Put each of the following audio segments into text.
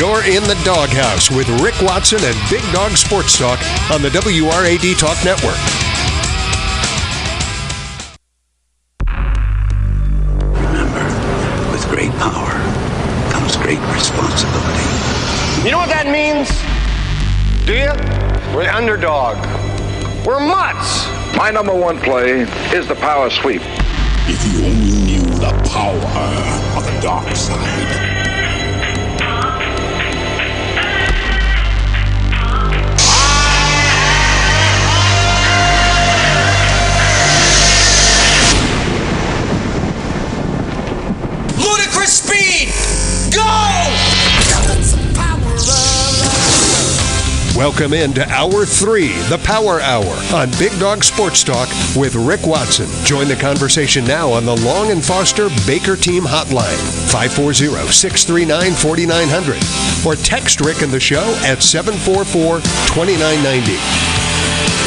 You're in the doghouse with Rick Watson and Big Dog Sports Talk on the WRAD Talk Network. Remember, with great power comes great responsibility. You know what that means? Do you? We're the underdog. We're mutts. My number one play is the power sweep. If you only knew the power of the dark side. Welcome into Hour 3, the Power Hour, on Big Dog Sports Talk with Rick Watson. Join the conversation now on the Long and Foster Baker Team Hotline, 540 639 4900, or text Rick and the show at 744 2990.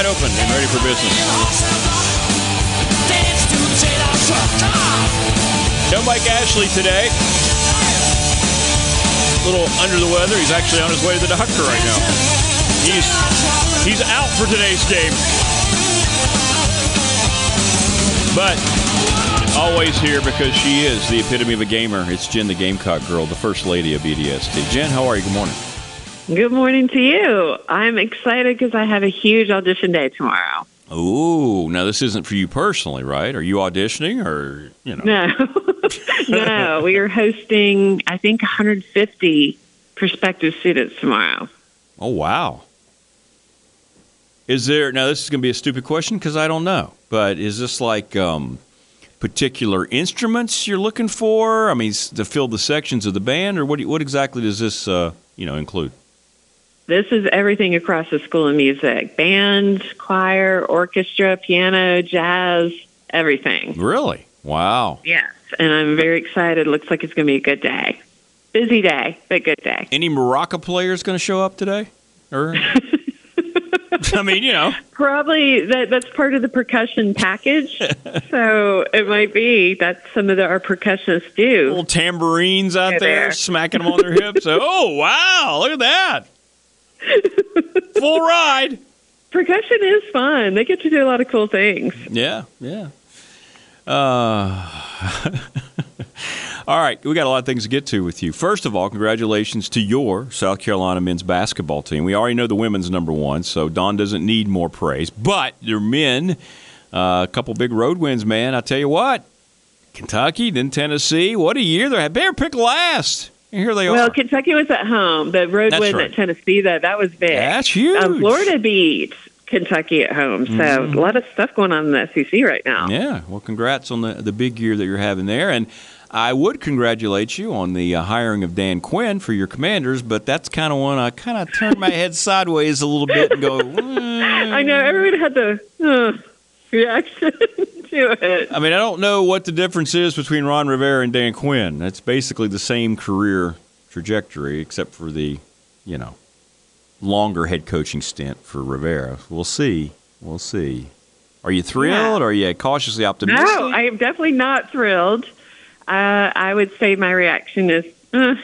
Wide open and ready for business. No Mike Ashley today. A little under the weather. He's actually on his way to the doctor right now. He's he's out for today's game. But always here because she is the epitome of a gamer. It's Jen, the Gamecock girl, the first lady of BDST. Jen, how are you? Good morning. Good morning to you. I'm excited because I have a huge audition day tomorrow. Ooh, now this isn't for you personally, right? Are you auditioning or, you know? No, no, we are hosting, I think, 150 prospective students tomorrow. Oh, wow. Is there, now this is going to be a stupid question because I don't know, but is this like um, particular instruments you're looking for? I mean, to fill the sections of the band, or what, what exactly does this, uh, you know, include? This is everything across the School of Music band, choir, orchestra, piano, jazz, everything. Really? Wow. Yes, and I'm very excited. Looks like it's going to be a good day. Busy day, but good day. Any maraca players going to show up today? Or, I mean, you know, Probably that that's part of the percussion package. so it might be that's some of the, our percussionists do. little tambourines out there there. smacking them on their hips. Oh, wow. Look at that. Full ride. Percussion is fun. They get to do a lot of cool things. Yeah, yeah. Uh, all right, we got a lot of things to get to with you. First of all, congratulations to your South Carolina men's basketball team. We already know the women's number one, so Don doesn't need more praise. But your men, uh, a couple big road wins, man. I tell you what, Kentucky, then Tennessee. What a year they had. Bear pick last. And here they Well, are. Kentucky was at home. The road That's win right. at Tennessee, that that was big. That's huge. Um, Florida beat Kentucky at home, so Mhm. a lot of stuff going on in the SEC right now. Yeah, well, congrats on the, the big year that you're having there. And I would congratulate you on the uh, hiring of Dan Quinn for your commanders, but that's kind of one I kind of turn my head sideways a little bit and go, I know everyone had the uh, reaction to it. I mean, I don't know what the difference is between Ron Rivera and Dan Quinn. That's basically the same career trajectory, except for the, you know, longer head coaching stint for Rivera. We'll see. We'll see. Are you thrilled? Or are you cautiously optimistic? No, I am definitely not thrilled. Uh, I would say my reaction is, uh,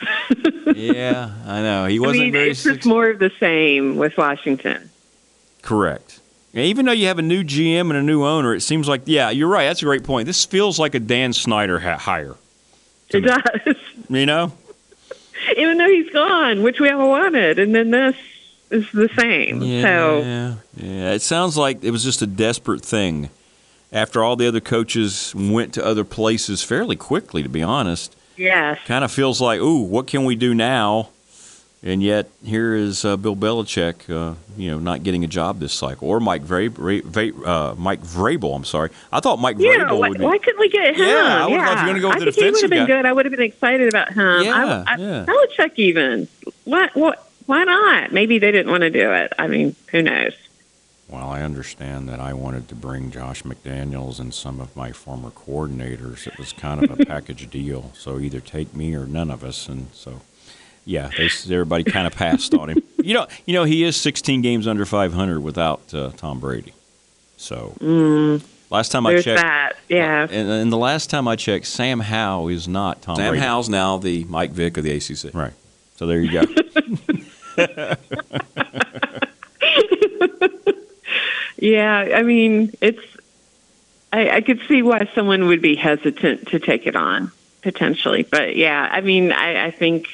yeah, I know. He wasn't mean, very it's just more of the same with Washington. Correct. Yeah, even though you have a new GM and a new owner, it seems like yeah, you're right. That's a great point. This feels like a Dan Snyder ha- hire. It does. You know, Even though he's gone, which we all wanted, and then this is the same. So yeah, yeah. It sounds like it was just a desperate thing. After all the other coaches went to other places fairly quickly, to be honest, yes, kind of feels like, ooh, what can we do now? And yet here is uh, Bill Belichick, uh, you know, not getting a job this cycle, or Mike Vrabel. Vra- uh, Mike Vrabel, I'm sorry. I thought Mike yeah. Vrabel Why, would be. why couldn't we get him? Yeah, I would've thought you were gonna go with I the think he would have been guy. good. I would have been excited about him. Yeah, I, I, yeah. Belichick even. What? What? Why not? Maybe they didn't want to do it. I mean, who knows? Well, I understand that I wanted to bring Josh McDaniels and some of my former coordinators. It was kind of a package deal. So either take me or none of us. And so, yeah, they, everybody kind of passed on him. You know, you know, he is 16 games under 500 without uh, Tom Brady. So Mm, last time I checked, that. Yeah. and, and the last time I checked, Sam Howe is not Tom Brady. Sam Brady. Howell's now the Mike Vick of the ACC. Right. So there you go. Yeah, I mean, it's. I, I could see why someone would be hesitant to take it on potentially, but yeah, I mean, I, I think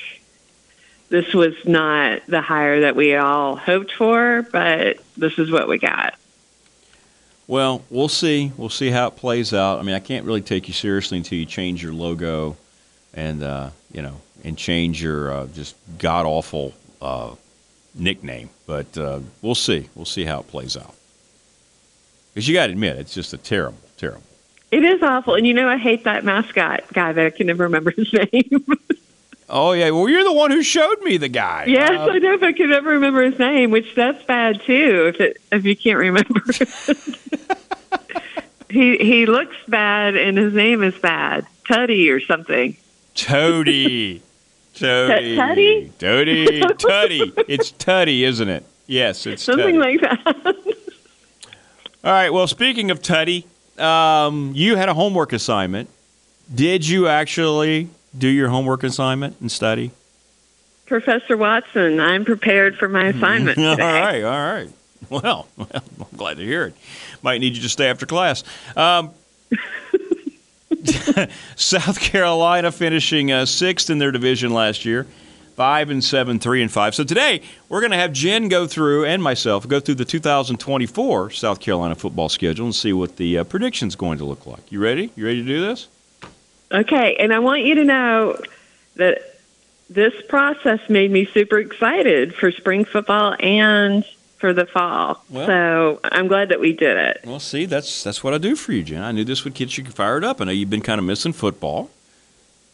this was not the hire that we all hoped for, but this is what we got. Well, we'll see. We'll see how it plays out. I mean, I can't really take you seriously until you change your logo, and uh, you know, and change your uh, just god awful uh, nickname. But uh, we'll see. We'll see how it plays out. Because you got to admit, it's just a terrible, terrible. It is awful, and you know, I hate that mascot guy that I can never remember his name. Oh yeah. Well, you're the one who showed me the guy. yes, Uh, I know, but I can never remember his name, which that's bad too. If it if you can't remember. he he looks bad, and his name is bad, Tuddy or something. Toady. Toady. Tuddy? Toady. Tuddy. It's Tuddy, isn't it? Yes, it's Something Tuddy. like that. All right. Well, speaking of Tuddy, um, you had a homework assignment. Did you actually do your homework assignment and study? Professor Watson, I'm prepared for my assignment all right. All right. Well, well, I'm glad to hear it. Might need you to stay after class. Um, South Carolina finishing uh, sixth in their division last year, five and seven, three and five. So today we're going to have Jen go through and myself go through the 2024 South Carolina football schedule and see what the uh, prediction's going to look like. You ready? You ready to do this? Okay, and I want you to know that this process made me super excited for spring football and for the fall. Well- so I'm glad that we did it. Well, see, that's that's what I do for you, Jen. I knew this would get you fired up. I know you've been kind of missing football.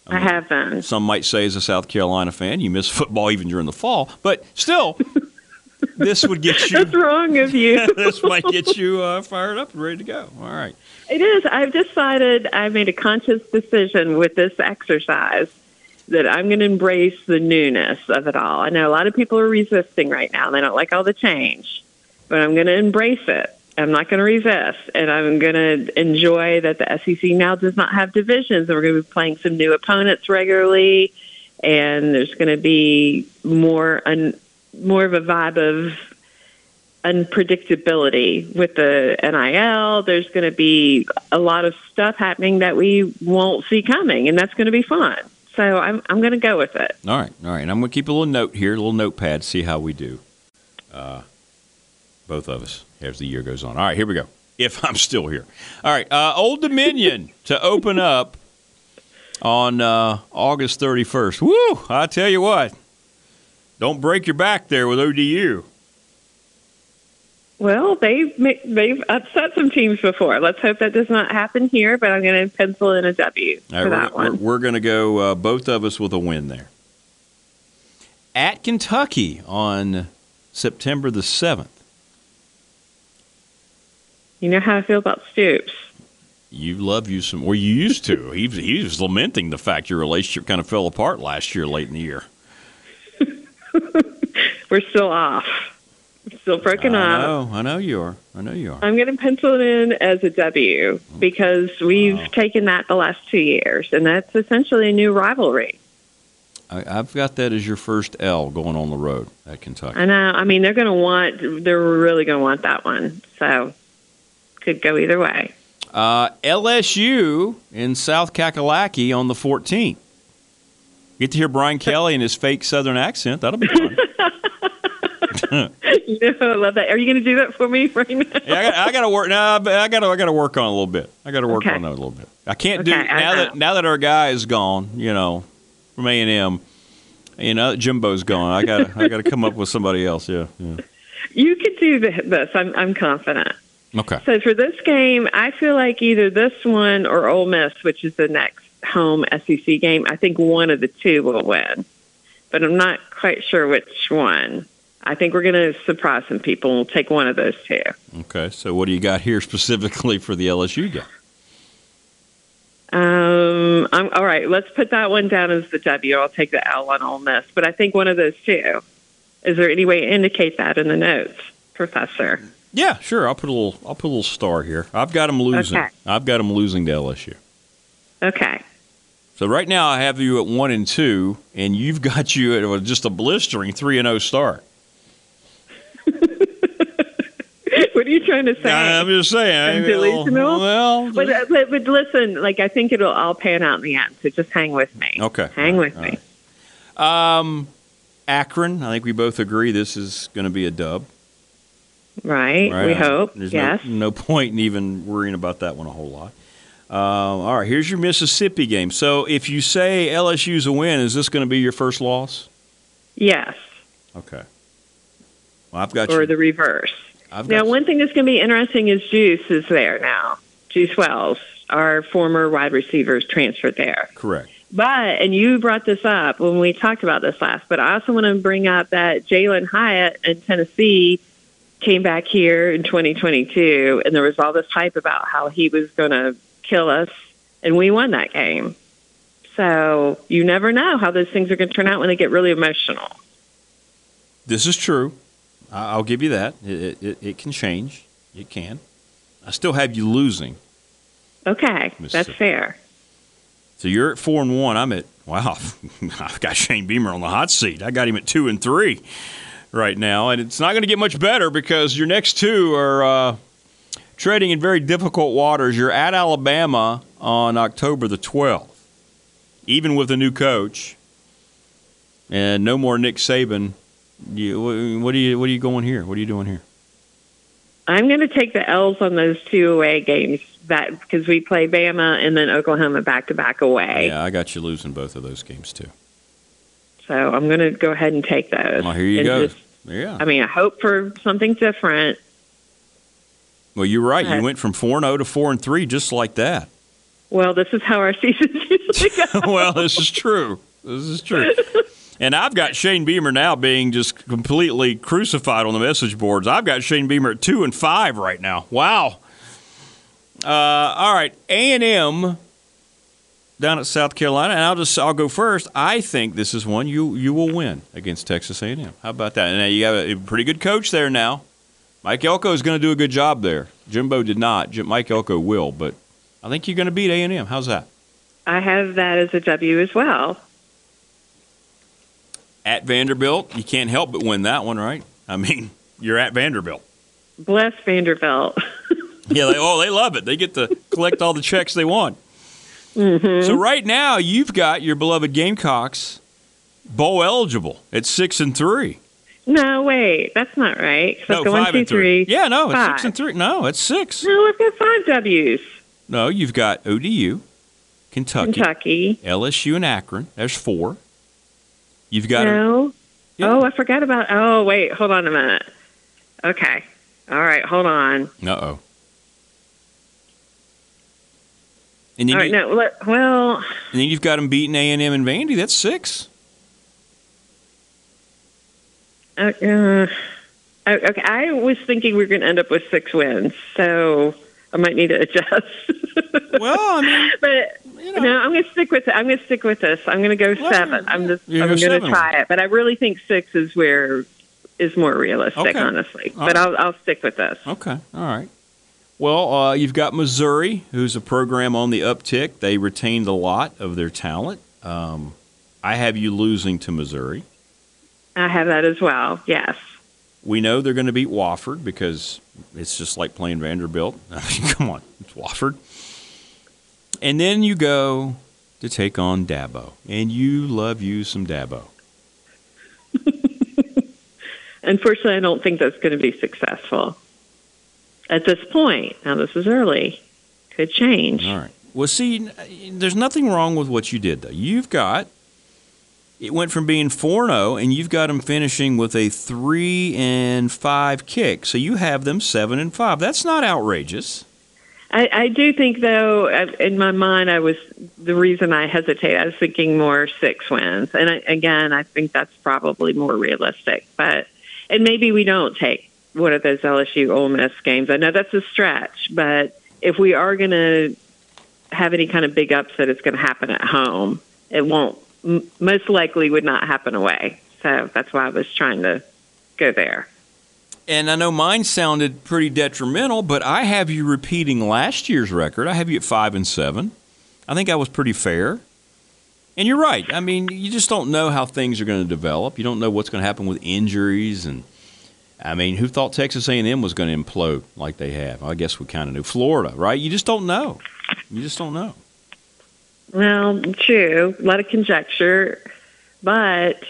I have been. Some might say, as a South Carolina fan, you miss football even during the fall, but still, this would get you. That's wrong of you. this might get you uh, fired up and ready to go. All right. It is. I've decided I made a conscious decision with this exercise that I'm going to embrace the newness of it all. I know a lot of people are resisting right now. They don't like all the change, but I'm going to embrace it. I'm not going to resist, and I'm going to enjoy that the SEC now does not have divisions, and we're going to be playing some new opponents regularly, and there's going to be more un, more of a vibe of unpredictability with the NIL. There's going to be a lot of stuff happening that we won't see coming, and that's going to be fun. So I'm I'm going to go with it. All right. All right. And I'm going to keep a little note here, a little notepad, see how we do. Uh, both of us as the year goes on. All right. Here we go. If I'm still here. All right. Uh, Old Dominion to open up on uh, August 31st. Woo! I tell you what. Don't break your back there with ODU. Well, they've they've upset some teams before. Let's hope that does not happen here. But I'm going to pencil in a W for right, that we're, one. We're, going to go uh, both of us with a win there. At Kentucky on September the 7th. You know how I feel about Stoops. You love you some, or you used to. He, he was lamenting the fact your relationship kind of fell apart last year, late in the year. We're still off. We're still broken I up. know, I know you are. I know you are. I'm going to pencil it in as a W because we've taken that the last two years, and that's essentially a new rivalry. I, I've got that as your first L going on the road at Kentucky. I know. I mean, they're going to want. They're really going to want that one. So could go either way. Uh, LSU in South Kakalaki on the 14th. Get to hear Brian Kelly in his fake Southern accent. That'll be fun. I love that. Are you going to do that for me right now? yeah, I got, I got to work. No, I got to. I got to work on it a little bit. I got to work Okay. on that a little bit. I can't Okay, do I now that now that our guy is gone. You know, from A and M. You know, Jimbo's gone. I got. I got to come up with somebody else. Yeah. yeah. You could do this. I'm, I'm confident. Okay. So for this game, I feel like either this one or Ole Miss, which is the next home SEC game. I think one of the two will win, but I'm not quite sure which one. I think we're going to surprise some people. and We'll take one of those two. Okay. So what do you got here specifically for the LSU game? Um, I'm, all right, let's put that one down as the W. I'll take the L on Ole Miss, but I think one of those two. Is there any way to indicate that in the notes, Professor? Yeah, sure. I'll put a little. I'll put a little star here. I've got them losing. Okay. I've got them losing to LSU. Okay. So right now I have you at one and two, and you've got you at just a blistering three and zero start. What are you trying to say? I'm just saying. I'm delusional. Well, But, uh, but but listen, like I think it'll all pan out in the end. So just hang with me. okay. Hang with me. Um, Akron. I think we both agree this is going to be a dub. Right? Right? We hope. There's yes. no, no point in even worrying about that one a whole lot. Um, all right, here's your Mississippi game. So if you say LSU's a win, is this going to be your first loss? Yes. Okay. Well, I've got you Or you. the reverse. I've Now, one thing that's going to be interesting is Juice is there now. Juice Wells, our former wide receivers, transferred there. correct. But, and you brought this up when we talked about this last, but I also want to bring up that Jalin Hyatt in Tennessee came back here in 2022, and there was all this hype about how he was going to kill us, and we won that game. So you never know how those things are going to turn out when they get really emotional. This is true. I'll give you that. It, it, it can change. It can. I still have you losing. Okay, that's fair. So you're at four and one. I'm at wow. I've got Shane Beamer on the hot seat. I got him at two and three right now, and it's not going to get much better because your next two are uh, treading in very difficult waters. You're at Alabama on October the 12th, even with a new coach, and no more Nick Saban. You, what are you? What are you going here? What are you doing here? I'm going to take the L's on those two away games that because we play Bama and then Oklahoma back to back away. Yeah, I got you losing both of those games too. So I'm going to go ahead and take those. Well, here you go. just- Yeah. I mean, I hope for something different. Well, you're right. You went from four and zero to four and three, just like that. Well, this is how our seasons usually go. well, this is true. This is true. And I've got Shane Beamer now being just completely crucified on the message boards. I've got Shane Beamer at two and five right now. Wow. Uh, all right, A and M down at South Carolina, and I'll just I'll go first. I think this is one you you will win against Texas A and M. How about that? And now you have a pretty good coach there now. Mike Elko is going to do a good job there. Jimbo did not. Mike Elko will, but I think you're going to beat A and M. How's that? I have that as a W as well. At Vanderbilt, you can't help but win that one, right? I mean, you're at Vanderbilt. Bless Vanderbilt. Yeah, they, oh, they love it. They get to collect all the checks they want. Mm-hmm. So right now, you've got your beloved Gamecocks bowl eligible at six and three. no, wait, that's not right. No, I've got one, five two, and three. three, Yeah, no, it's six and three. No, it's six. No, I've got five W's. No, you've got ODU, Kentucky, Kentucky. LSU, and Akron. There's four. You've got no. Oh, I forgot about. Oh, wait, hold on a minute. Okay. All right, hold on. Uh oh. And then, All right, you, no, let, well, and then you've got them beating A and M and Vandy. That's six. uh, uh, okay. I was thinking we were going to end up with six wins, so I might need to adjust. well, I mean, but no, I'm going to stick with it. I'm going to stick with this. I'm going to go seven. I'm just. You're I'm gonna going go to seven. try it, but I really think six is where is more realistic, Okay. honestly. All but right. I'll I'll stick with this. Okay. All right. Well, uh, you've got Missouri, who's a program on the uptick. They retained a lot of their talent. Um, I have you losing to Missouri. I have that as well. Yes. We know they're going to beat Wofford because it's just like playing Vanderbilt. I mean, come on, it's Wofford. And then you go to take on Dabo, and you love you some Dabo. Unfortunately, I don't think that's going to be successful at this point. Now, this is early. Could change. All right. Well, see, there's nothing wrong with what you did, though. You've got it went from being 4 0, and you've got them finishing with a 3 and 5 kick. So you have them 7 and 5. That's not outrageous. I, I do think, though, uh, in my mind, I was the reason I hesitate. I was thinking more six wins, and I, again, I think that's probably more realistic. But and maybe we don't take one of those LSU Ole Miss games. I know that's a stretch, but if we are going to have any kind of big upset, it's going to happen at home. It won't. Most likely, would not happen away. So that's why I was trying to go there. And I know mine sounded pretty detrimental, but I have you repeating last year's record. I have you at five and seven. I think I was pretty fair. And you're right. I mean, you just don't know how things are going to develop. You don't know what's going to happen with injuries and I mean, who thought Texas A&M was going to implode like they have? I guess we kind of knew. Florida, right? You just don't know. You just don't know. Well, true. A lot of conjecture, but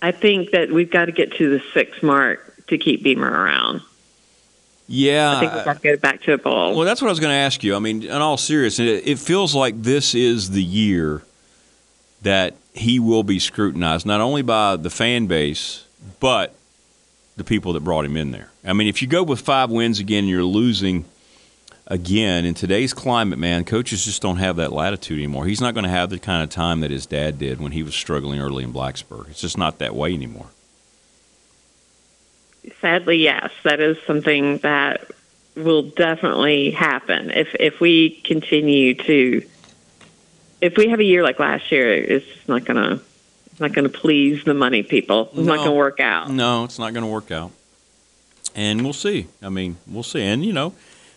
I think that we've got to get to the six mark to keep Beamer around. Yeah, I think we've got to get back to a bowl. Well, that's what I was going to ask you. I mean, in all seriousness, it feels like this is the year that he will be scrutinized not only by the fan base but the people that brought him in there. I mean, if you go with five wins again, you're losing again in today's climate, man. Coaches just don't have that latitude anymore. He's not going to have the kind of time that his dad did when he was struggling early in Blacksburg. It's just not that way anymore. Sadly, yes, that is something that will definitely happen if if we continue to. If we have a year like last year, it's not going to it's not to please the money people. It's no, not going to work out. No, it's not going to work out. And we'll see. I mean, we'll see. And, you know,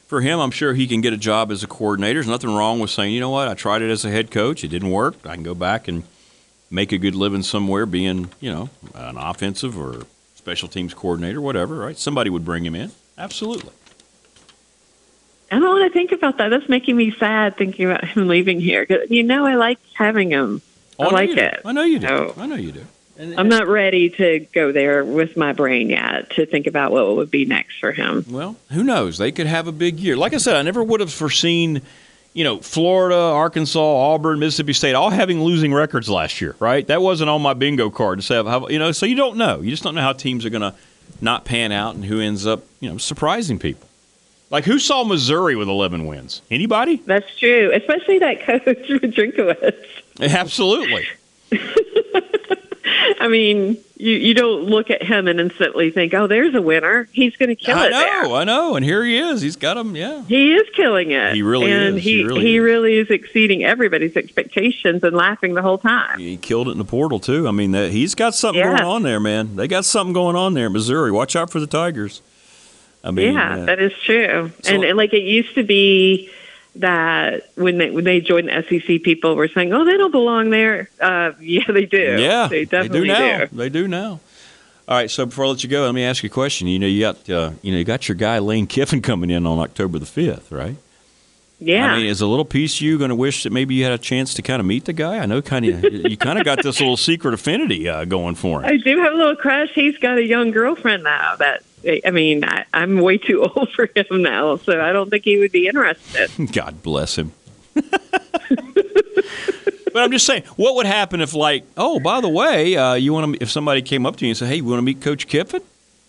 for him, I'm sure he can get a job as a coordinator. There's nothing wrong with saying, you know what, I tried it as a head coach. It didn't work. I can go back and make a good living somewhere being, you know, an offensive or special teams coordinator, whatever, right? Somebody would bring him in. Absolutely. I don't want to think about that. That's making me sad thinking about him leaving here. You know, I like having him. Oh, I, like it. I know you do. So, I know you do. And, I'm not ready to go there with my brain yet to think about what would be next for him. Well, who knows? They could have a big year. Like I said, I never would have foreseen, you know, Florida, Arkansas, Auburn, Mississippi State all having losing records last year, right? That wasn't on my bingo card to say, you know, so you don't know. You just don't know how teams are going to not pan out and who ends up, you know, surprising people. Like who saw Missouri with 11 wins? Anybody? That's true, especially that coach Drinkwitz. Absolutely. I mean, you you don't look at him and instantly think, "Oh, there's a winner. He's going to kill I it." I know, I know, and here he is. He's got him. Yeah, he is killing it. He really and is. He he really, he is. really is exceeding everybody's expectations and laughing the whole time. He killed it in the portal too. I mean, that, he's got something Yeah. going on there, man. They got something going on there, in Missouri. Watch out for the Tigers. I mean, yeah, uh, that is true. So- and, and like it used to be that when they when they joined the SEC, people were saying, "Oh, they don't belong there." Uh, yeah, they do. yeah, they definitely do now. They do now. All right, so before I let you go, let me ask you a question. You know, you got uh, you know you got your guy Lane Kiffin coming in on October the fifth, right? Yeah. I mean, is a little piece of you going to wish that maybe you had a chance to kind of meet the guy? I know, kind of you kind of got this little secret affinity uh, going for him. I do have a little crush. He's got a young girlfriend now. That I mean, I, I'm way too old for him now, so I don't think he would be interested. God bless him. but I'm just saying, what would happen if, like, oh, by the way, uh, you want to? If somebody came up to you and said, "Hey, you want to meet Coach Kiffin?"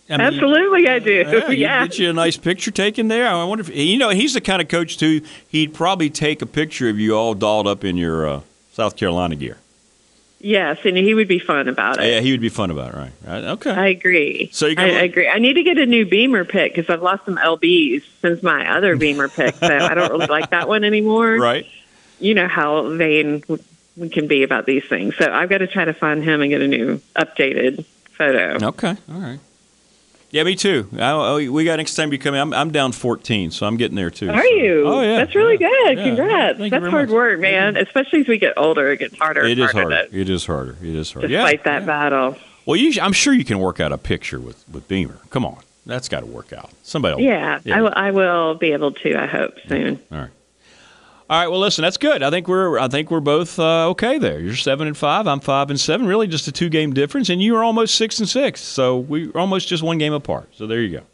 I mean, Absolutely, I do. Yeah, Yeah. get you a nice picture taken there. I wonder if you know he's the kind of coach too. He'd probably take a picture of you all dolled up in your uh, South Carolina gear. Yes, and he would be fun about it. Yeah, he would be fun about it, right? Right? Okay. I agree. So you I, I agree. I need to get a new Beamer pick because I've lost some LBs since my other Beamer pick, so I don't really like that one anymore. Right. You know how vain we can be about these things. So I've got to try to find him and get a new updated photo. Okay. All right. Yeah, me too. I, I- we got next time you come in. I'm, I'm down 14, so I'm getting there too. Are so- you? Oh yeah. That's really good. Yeah. Congrats. Thank That's hard much. work, man. Especially as we get older, it gets harder It is harder harder. It is harder. It is to harder. Yeah. fight that battle. Well, you, I'm sure you can work out a picture with with Beamer. Come on, that's got to work out. Somebody. Will, Yeah, I will- I will be able to. I hope soon. All right. All right. Well, listen, that's good. I think we're I think we're both uh, okay there. You're seven and five. I'm five and seven. Really, just a two game difference, and you are almost six and six. So we're almost just one game apart. So there you go.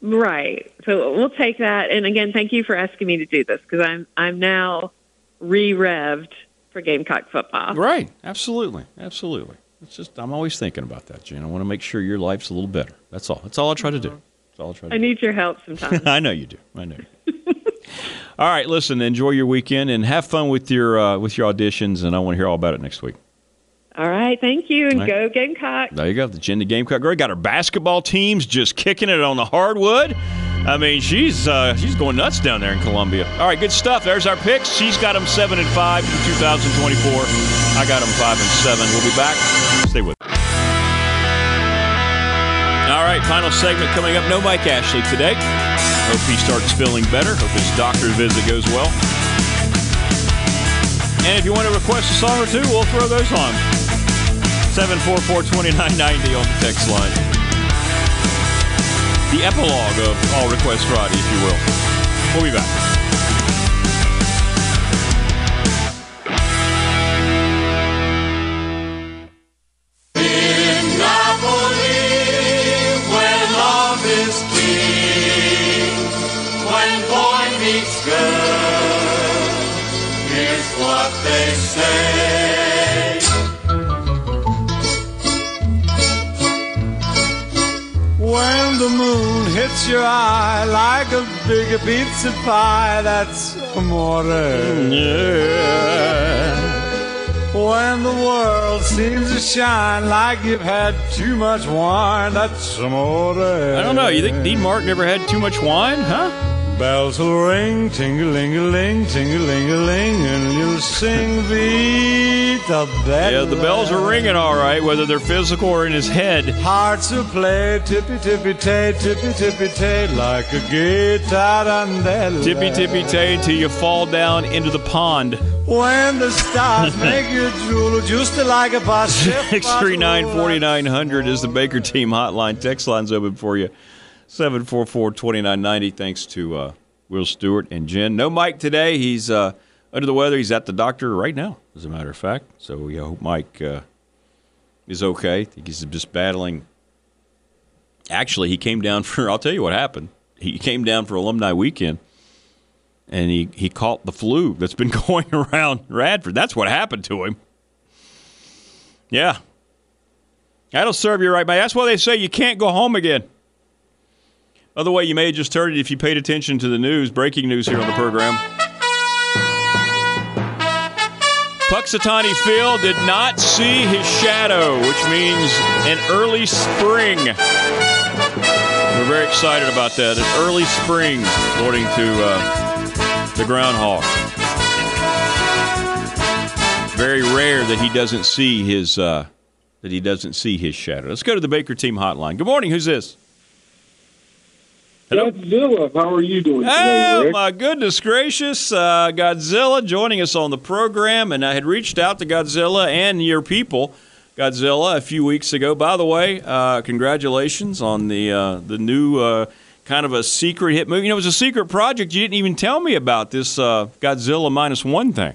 Right. So we'll take that. And again, thank you for asking me to do this because I'm I'm now re-revved for Gamecock football. Right. Absolutely. Absolutely. It's just I'm always thinking about that, Jen. I want to make sure your life's a little better. That's all. That's all I try to do. That's all I try to I do. need your help sometimes. I know you do. I know. All right. Listen. Enjoy your weekend and have fun with your uh, with your auditions. And I want to hear all about it next week. All right. Thank you. And Right. go Gamecock. There you go. The Jen the Gamecock girl got her basketball teams just kicking it on the hardwood. I mean, she's uh, she's going nuts down there in Columbia. All right, good stuff. There's our picks. She's got them seven and five in 2024. I got them five and seven. We'll be back. Stay with. us. All right, final segment coming up. No Mike Ashley today. Hope he starts feeling better. Hope his doctor's visit goes well. And if you want to request a song or two, we'll throw those on. 744-2990 on the text line. The epilogue of All Request Friday, if you will. We'll be back. Hits your eye like a big pizza pie, that's amore. Yeah. When the world seems to shine like you've had too much wine, that's amore. I don't know. You think Dean Martin ever had too much wine, huh? Bells will ring, ting-a-ling-a-ling, ting-a-ling-a-ling, and you'll sing Vita Bella. Yeah, the bells are ringing all right, whether they're physical or in his head. Hearts will play tippy-tippy-tay, tippy-tippy-tay, like a guitar guitarandella. Tippy tippy tay till you fall down into the pond. When the stars make you drool, just like a bus. 639 4900 is the Baker Team hotline. Text line's open for you. 744 2990. Thanks to uh, Will Stewart and Jen. No Mike today. He's uh, under the weather. He's at the doctor right now, as a matter of fact. So we hope Mike uh, is okay. I think he's just battling. Actually, he came down for, I'll tell you what happened. He came down for alumni weekend and he, he caught the flu that's been going around Radford. That's what happened to him. Yeah. That'll serve you right, man. That's why they say you can't go home again. By the way, you may have just heard it if you paid attention to the news. Breaking news here on the program. Punxsutawney Phil did not see his shadow, which means an early spring. We're very excited about that. An early spring, according to uh, the groundhog. Very rare that he doesn't see his uh, that he doesn't see his shadow. Let's go to the Baker Team hotline. Good morning. Who's this? Godzilla, how are you doing today, Oh Rick? my goodness gracious! Uh, Godzilla joining us on the program, and I had reached out to Godzilla and your people, Godzilla, a few weeks ago. By the way, uh, congratulations on the uh, the new uh, kind of a secret hit movie. You know, it was a secret project. You didn't even tell me about this uh, Godzilla minus one thing.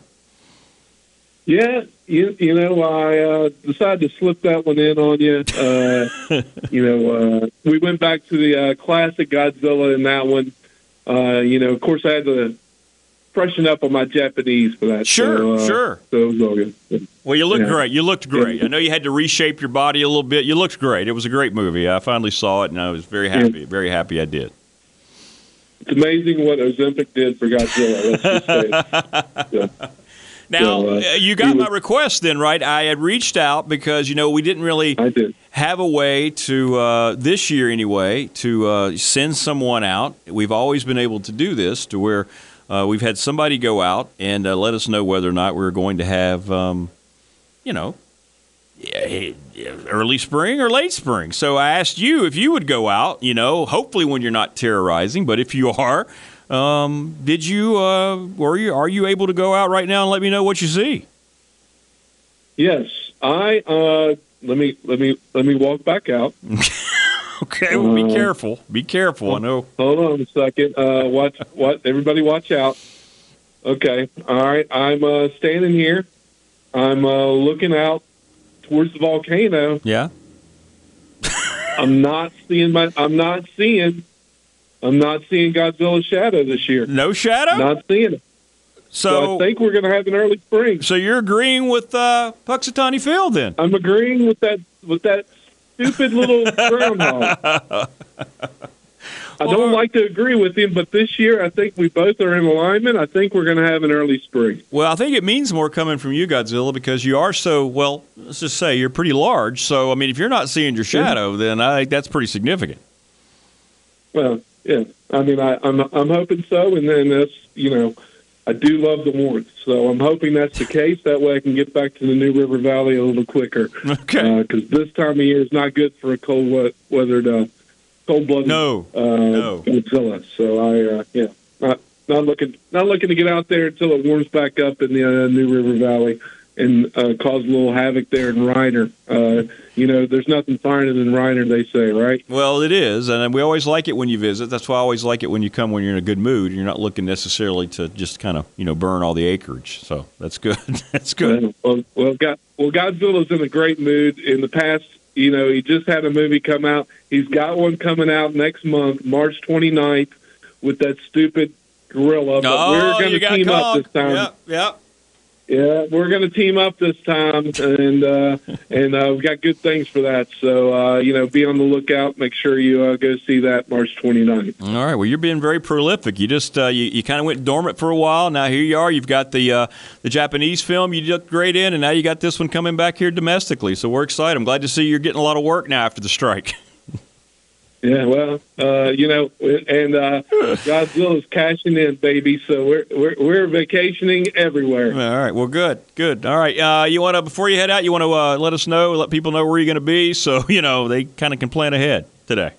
Yeah, you, you know, I uh, decided to slip that one in on you. Uh, you know, uh, we went back to the uh, classic Godzilla in that one. Uh, you know, of course, I had to freshen up on my Japanese for that. Sure, so, uh, sure. So it was all good. Well, you looked Yeah. great. You looked great. I know you had to reshape your body a little bit. You looked great. It was a great movie. I finally saw it, and I was very happy. Very happy I did. It's amazing what Ozempic did for Godzilla. Let's just say. Now, So, uh, uh, you got my request then, right? I had reached out because, you know, we didn't really have a way to, uh, this year anyway, to uh, send someone out. We've always been able to do this to where uh, we've had somebody go out and uh, let us know whether or not we're going to have, um, you know, early spring or late spring. So I asked you if you would go out. You know, hopefully when you're not terrorizing, but if you are, um, did you? Uh, were you? Are you able to go out right now and let me know what you see? Yes, I. Uh, let me let me let me walk back out. okay, well, be Uh, careful. Be careful. I know. Hold on a second. Uh, watch, what? Everybody, watch out. Okay. All right. I'm uh, standing here. I'm uh, looking out towards the volcano. Yeah. I'm not seeing my. I'm not seeing. I'm not seeing Godzilla's shadow this year. No shadow. Not seeing it. So, I think we're going to have an early spring. So you're agreeing with uh, Punxsutawney Phil then? I'm agreeing with that. With that stupid little groundhog. I don't like to agree with him, but this year I think we both are in alignment. I think we're going to have an early spring. Well, I think it means more coming from you, Godzilla, because you are so well. Let's just say you're pretty large. So, I mean, if you're not seeing your shadow, then I think that's pretty significant. Well, yeah. I mean, I, I'm I'm hoping so, and then that's you know, I do love the warmth, so I'm hoping that's the case. That way, I can get back to the New River Valley a little quicker. Okay. Because this time of year is not good for a cold wet weathered, uh, cold blooded no. uh, no. Godzilla. So I, uh, yeah, not not looking not looking to get out there until it warms back up in the uh, New River Valley and uh, cause a little havoc there in Riner. Uh, you know, there's nothing finer than Riner, they say, right? Well, it is, and we always like it when you visit. That's why I always like it when you come when you're in a good mood. You're not looking necessarily to just kind of you know burn all the acreage. So that's good. that's good. Well, well, God, well, Godzilla's in a great mood. In the past, you know, he just had a movie come out. He's got one coming out next month, March 29th, with that stupid gorilla. But oh, we're going to team up this time. Yep, yep. Yeah, we're going to team up this time, and uh, and uh, we've got good things for that. So uh, you know, be on the lookout. Make sure you uh, go see that March 29th. All right. Well, you're being very prolific. You just uh, you, you kind of went dormant for a while. Now here you are. You've got the uh, the Japanese film you did great in, and now you got this one coming back here domestically. So we're excited. I'm glad to see you're getting a lot of work now after the strike. Yeah, well, uh, you know, and uh, Godzilla's cashing in, baby. So we're we're, we're vacationing everywhere. All right. Well, good. Good. All right. Uh, you want to before you head out, you want to uh, let us know, let people know where you're going to be, so you know they kind of can plan ahead today.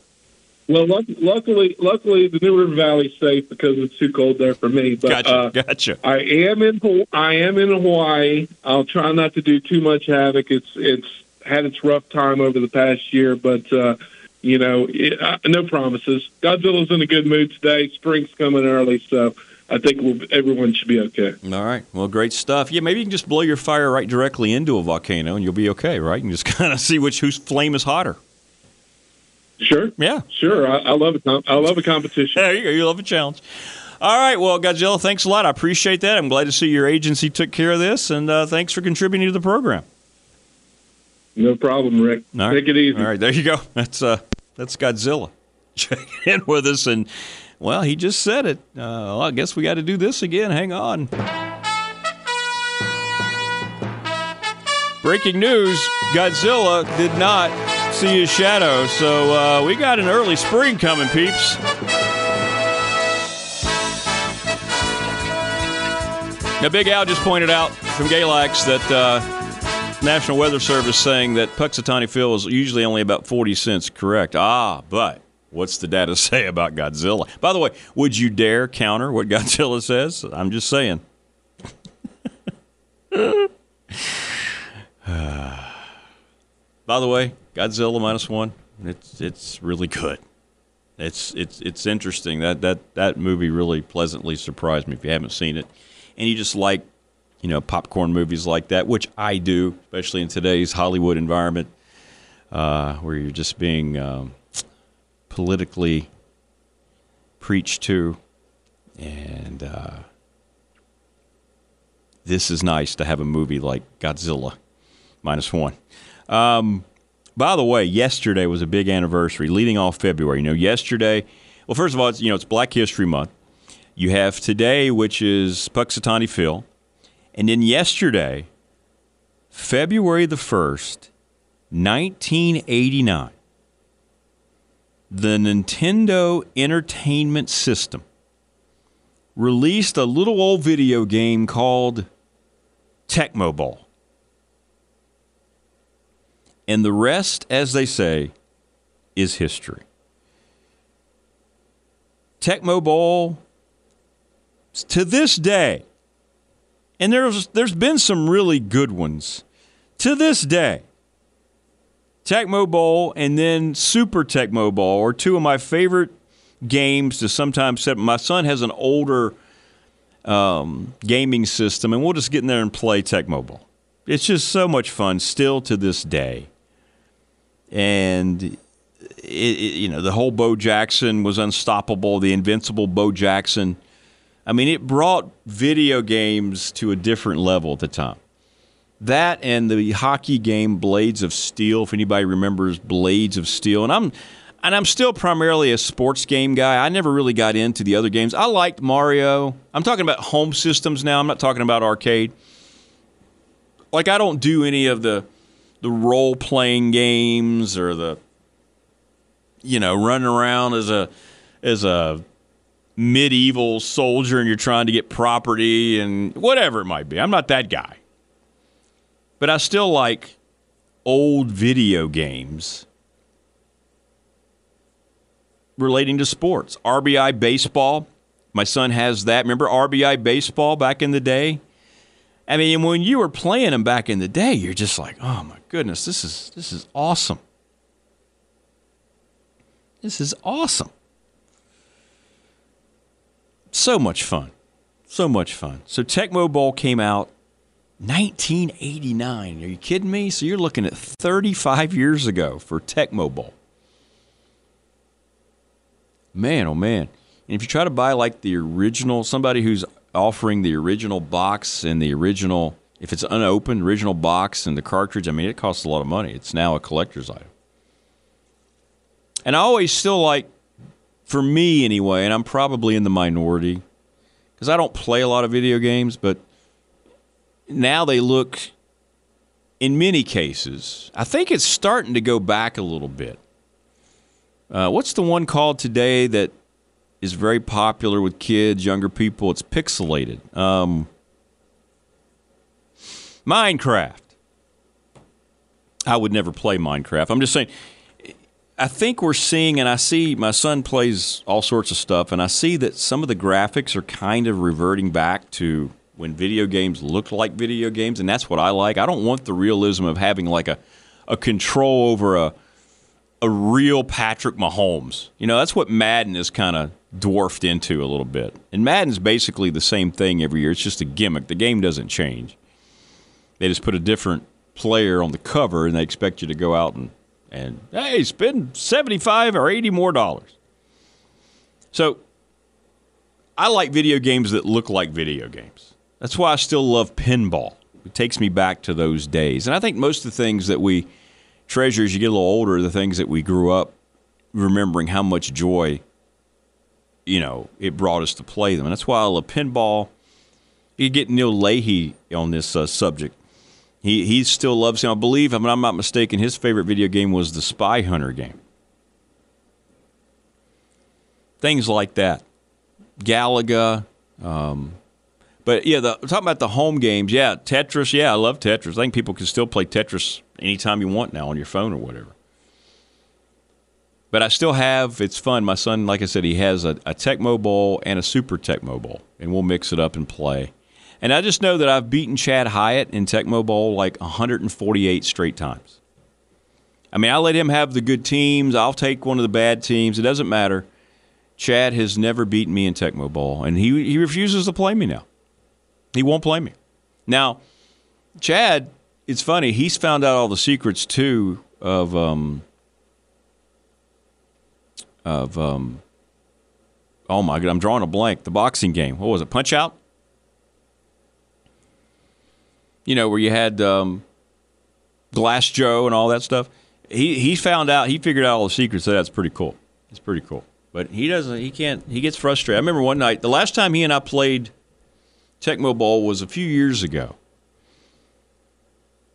Well, luck- luckily, luckily, the New River Valley's safe because it's too cold there for me. But Gotcha. uh, gotcha. I am in I am in Hawaii. I'll try not to do too much havoc. It's it's had its rough time over the past year, but uh, you know, it, uh, no promises. Godzilla's in a good mood today. Spring's coming early, so I think we'll, everyone should be okay. All right. Well, great stuff. Yeah, maybe you can just blow your fire right directly into a volcano, and you'll be okay, right? Can just kind of see which whose flame is hotter. Sure. Yeah. Sure. I, I love a I love a competition. There you go. You love a challenge. All right. Well, Godzilla, thanks a lot. I appreciate that. I'm glad to see your agency took care of this, and uh, thanks for contributing to the program. No problem, Rick. All right. Take it easy. All right, there you go. That's uh, that's Godzilla checking in with us, and well, he just said it. Uh, well, I guess we got to do this again. Hang on. Breaking news: Godzilla did not see his shadow, so uh, we got an early spring coming, peeps. Now, Big Al just pointed out from Galax that uh, National Weather Service saying that Punxsutawney Phil is usually only about 40 cents correct. Ah, but what's the data say about Godzilla? By the way, would you dare counter what Godzilla says? I'm just saying. By the way, Godzilla minus one. It's it's really good. It's it's it's interesting. That that that movie really pleasantly surprised me. If you haven't seen it, and you just like you know popcorn movies like that, which I do, especially in today's Hollywood environment, uh, where you're just being um, politically preached to, and uh, this is nice to have a movie like Godzilla minus one. Um, by the way, yesterday was a big anniversary, leading off February. You know, yesterday, well, first of all, it's, you know, it's Black History Month. You have today, which is Punxsutawney Phil. And then yesterday, February the 1st, 1989, the Nintendo Entertainment System released a little old video game called Tecmo Bowl. And the rest, as they say, is history. Tecmo Bowl, to this day, and there's there's been some really good ones to this day. Tecmo Bowl and then Super Tecmo Bowl are two of my favorite games to sometimes set. My son has an older um, gaming system, and we'll just get in there and play Tecmo Bowl. It's just so much fun still to this day. And it, it, you know the whole Bo Jackson was unstoppable, the invincible Bo Jackson. I mean, it brought video games to a different level at the time. That and the hockey game Blades of Steel, if anybody remembers Blades of Steel, and I'm and I'm still primarily a sports game guy. I never really got into the other games. I liked Mario. I'm talking about home systems now. I'm not talking about arcade. Like I don't do any of the the role playing games or the you know running around as a as a medieval soldier and you're trying to get property and whatever it might be. I'm not that guy. But I still like old video games relating to sports. RBI baseball. My son has that. Remember RBI baseball back in the day? I mean, when you were playing them back in the day, you're just like, "Oh my goodness, this is this is awesome. This is awesome." So much fun. So much fun. So Tecmo Bowl came out 1989. Are you kidding me? So you're looking at 35 years ago for Tecmo Bowl. Man, oh man. And if you try to buy like the original, somebody who's offering the original box and the original, if it's unopened, original box and the cartridge, I mean, it costs a lot of money. It's now a collector's item. And I always still like, for me anyway, and I'm probably in the minority, because I don't play a lot of video games, but now they look, in many cases, I think it's starting to go back a little bit. Uh, what's the one called today that is very popular with kids, younger people? It's pixelated. Um, Minecraft. I would never play Minecraft. I'm just saying. I think we're seeing, and I see my son plays all sorts of stuff, and I see that some of the graphics are kind of reverting back to when video games looked like video games, and that's what I like. I don't want the realism of having like a, a control over a a real Patrick Mahomes. You know, that's what Madden is kind of dwarfed into a little bit. And Madden's basically the same thing every year. It's just a gimmick. The game doesn't change. They just put a different player on the cover and they expect you to go out and and hey, spend 75 or 80 more dollars. So I like video games that look like video games. That's why I still love pinball. It takes me back to those days. And I think most of the things that we treasure as you get a little older are the things that we grew up remembering how much joy, you know, it brought us to play them. And that's why I love pinball. You get Neil Leahy on this uh, subject. He, he still loves him. I believe, if I'm not mistaken, his favorite video game was the Spy Hunter game. Things like that. Galaga. Um, but yeah, the, talking about the home games, yeah, Tetris, yeah, I love Tetris. I think people can still play Tetris anytime you want now on your phone or whatever. But I still have, it's fun. My son, like I said, he has a, a Tecmo Bowl and a Super Tecmo Bowl, and we'll mix it up and play. And I just know that I've beaten Chad Hyatt in Tecmo Bowl like 148 straight times. I mean, I let him have the good teams. I'll take one of the bad teams. It doesn't matter. Chad has never beaten me in Tecmo Bowl, and he, he refuses to play me now. He won't play me. Now, Chad, it's funny. He's found out all the secrets too of um, of um, oh my god, I'm drawing a blank. The boxing game. What was it? Punch Out. You know where you had um, Glass Joe and all that stuff. He he found out. He figured out all the secrets. So that's pretty cool. It's pretty cool. But he doesn't. He can't. He gets frustrated. I remember one night. The last time he and I played Tecmo Bowl was a few years ago.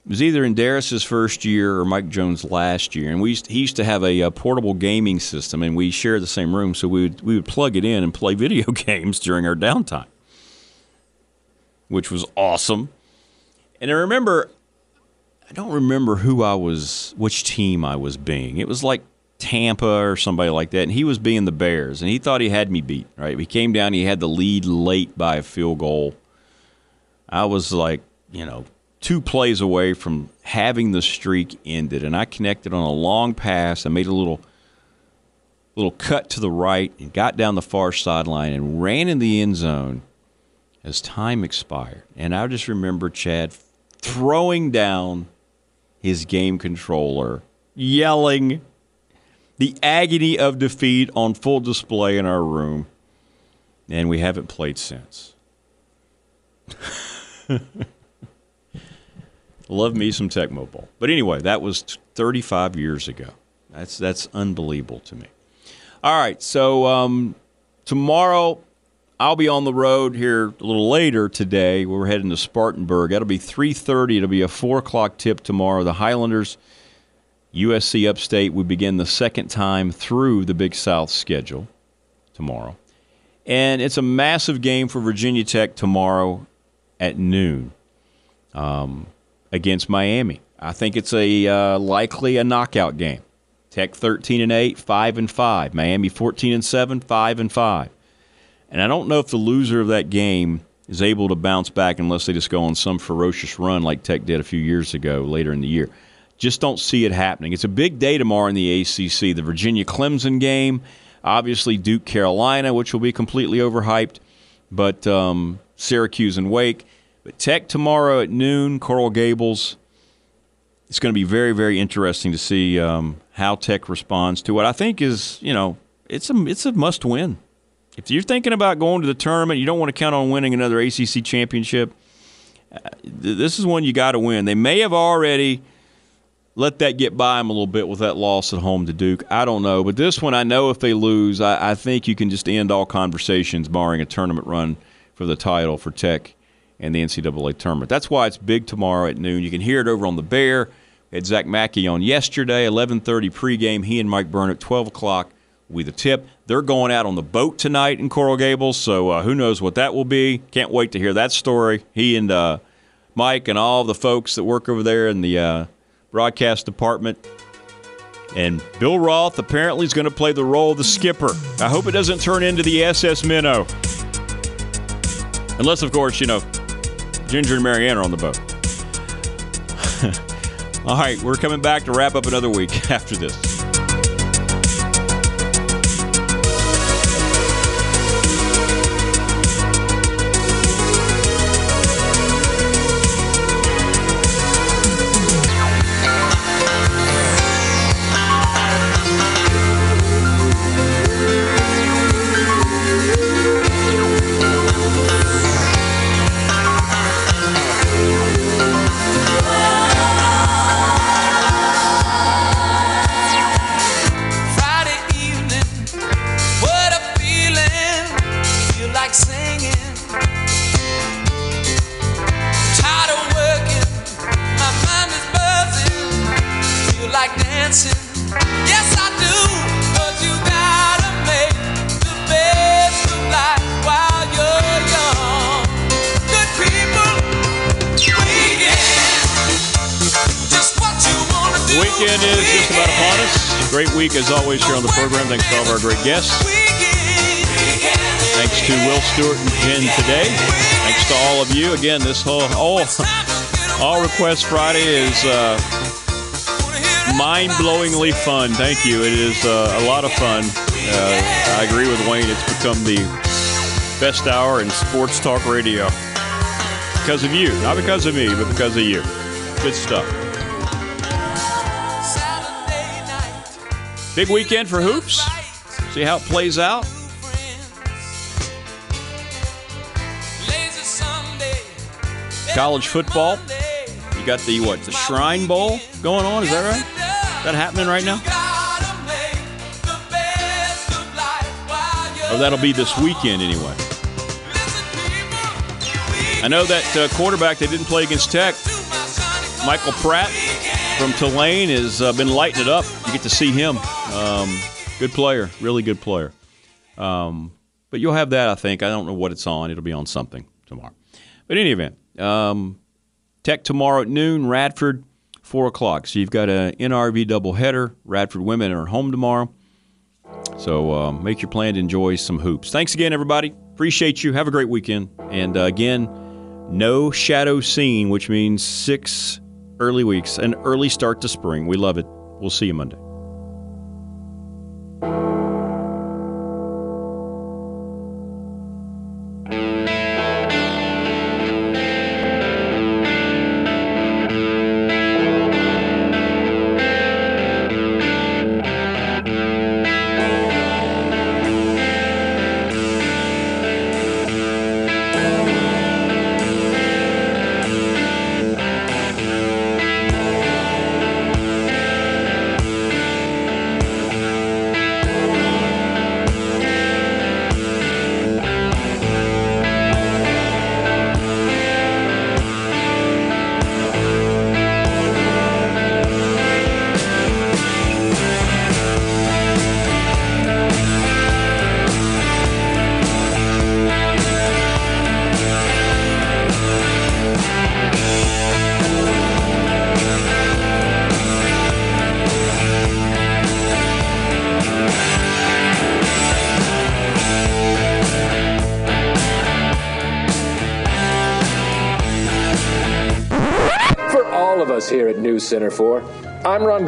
It was either in Darris's first year or Mike Jones' last year, and we used, he used to have a, a, portable gaming system, and we shared the same room, so we would we would plug it in and play video games during our downtime, which was awesome. And I remember, I don't remember who I was, which team I was being. It was like Tampa or somebody like that, and he was being the Bears, and he thought he had me beat. Right? He came down, he had the lead late by a field goal. I was like, you know, two plays away from having the streak ended, and I connected on a long pass. I made a little little cut to the right and got down the far sideline and ran in the end zone as time expired. And I just remember Chad throwing down his game controller, yelling the agony of defeat on full display in our room. And we haven't played since. Love me some Tecmo Bowl. But anyway, that was 35 years ago. That's that's unbelievable to me. All right, so um, tomorrow I'll be on the road here a little later today. We're heading to Spartanburg. That'll be 3:30. It'll be a four o'clock tip tomorrow. The Highlanders, USC Upstate. We begin the second time through the Big South schedule tomorrow, and it's a massive game for Virginia Tech tomorrow at noon um, against Miami. I think it's a uh, likely a knockout game. Tech 13 and 8, 5 and 5. Miami 14 and 7, 5 and 5. And I don't know if the loser of that game is able to bounce back unless they just go on some ferocious run like Tech did a few years ago later in the year. Just don't see it happening. It's a big day tomorrow in the ACC. The Virginia Clemson game, obviously Duke Carolina, which will be completely overhyped, but um, Syracuse and Wake. But Tech tomorrow at noon, Coral Gables. It's going to be very, very interesting to see um, how Tech responds to what I think is, you know, it's a it's a must win. If you're thinking about going to the tournament, you don't want to count on winning another ACC championship. Uh, this is one you got to win. They may have already let that get by them a little bit with that loss at home to Duke. I don't know, but this one, I know if they lose, I, I think you can just end all conversations, barring a tournament run for the title for Tech and the NCAA tournament. That's why it's big tomorrow at noon. You can hear it over on the Bear. We had Zach Mackey on yesterday, 11:30 pregame. He and Mike Burnette, 12 o'clock with a tip. They're going out on the boat tonight in Coral Gables, so uh, who knows what that will be. Can't wait to hear that story. He and uh, Mike and all the folks that work over there in the uh, broadcast department. And Bill Roth apparently is going to play the role of the skipper. I hope it doesn't turn into the SS Minnow. Unless, of course, you know, Ginger and Mary Ann are on the boat. All right, we're coming back to wrap up another week after this. To all of our great guests. Thanks to Will Stewart and Jen today. Thanks to all of you. Again, this whole all, all Request Friday is uh, mind-blowingly fun. Thank you. It is uh, a lot of fun. Uh, I agree with Wayne. It's become the best hour in sports talk radio because of you, not because of me, but because of you. Good stuff. Big weekend for hoops. See how it plays out. College football. You got the what? The Shrine Bowl going on. Is that right? Is that happening right now? Or that'll be this weekend anyway. I know that uh, quarterback they didn't play against Tech, Michael Pratt from Tulane, has uh, been lighting it up. You get to see him. Um, good player, really good player. Um, but you'll have that, I think. I don't know what it's on. It'll be on something tomorrow. But in any event, um, Tech tomorrow at noon, Radford 4 o'clock. So you've got a NRV doubleheader. Radford women are home tomorrow. So uh, make your plan to enjoy some hoops. Thanks again, everybody. Appreciate you. Have a great weekend. And uh, again, no shadow seen, which means six early weeks, an early start to spring. We love it. We'll see you Monday.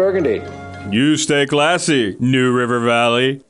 Burgundy. You stay classy, New River Valley.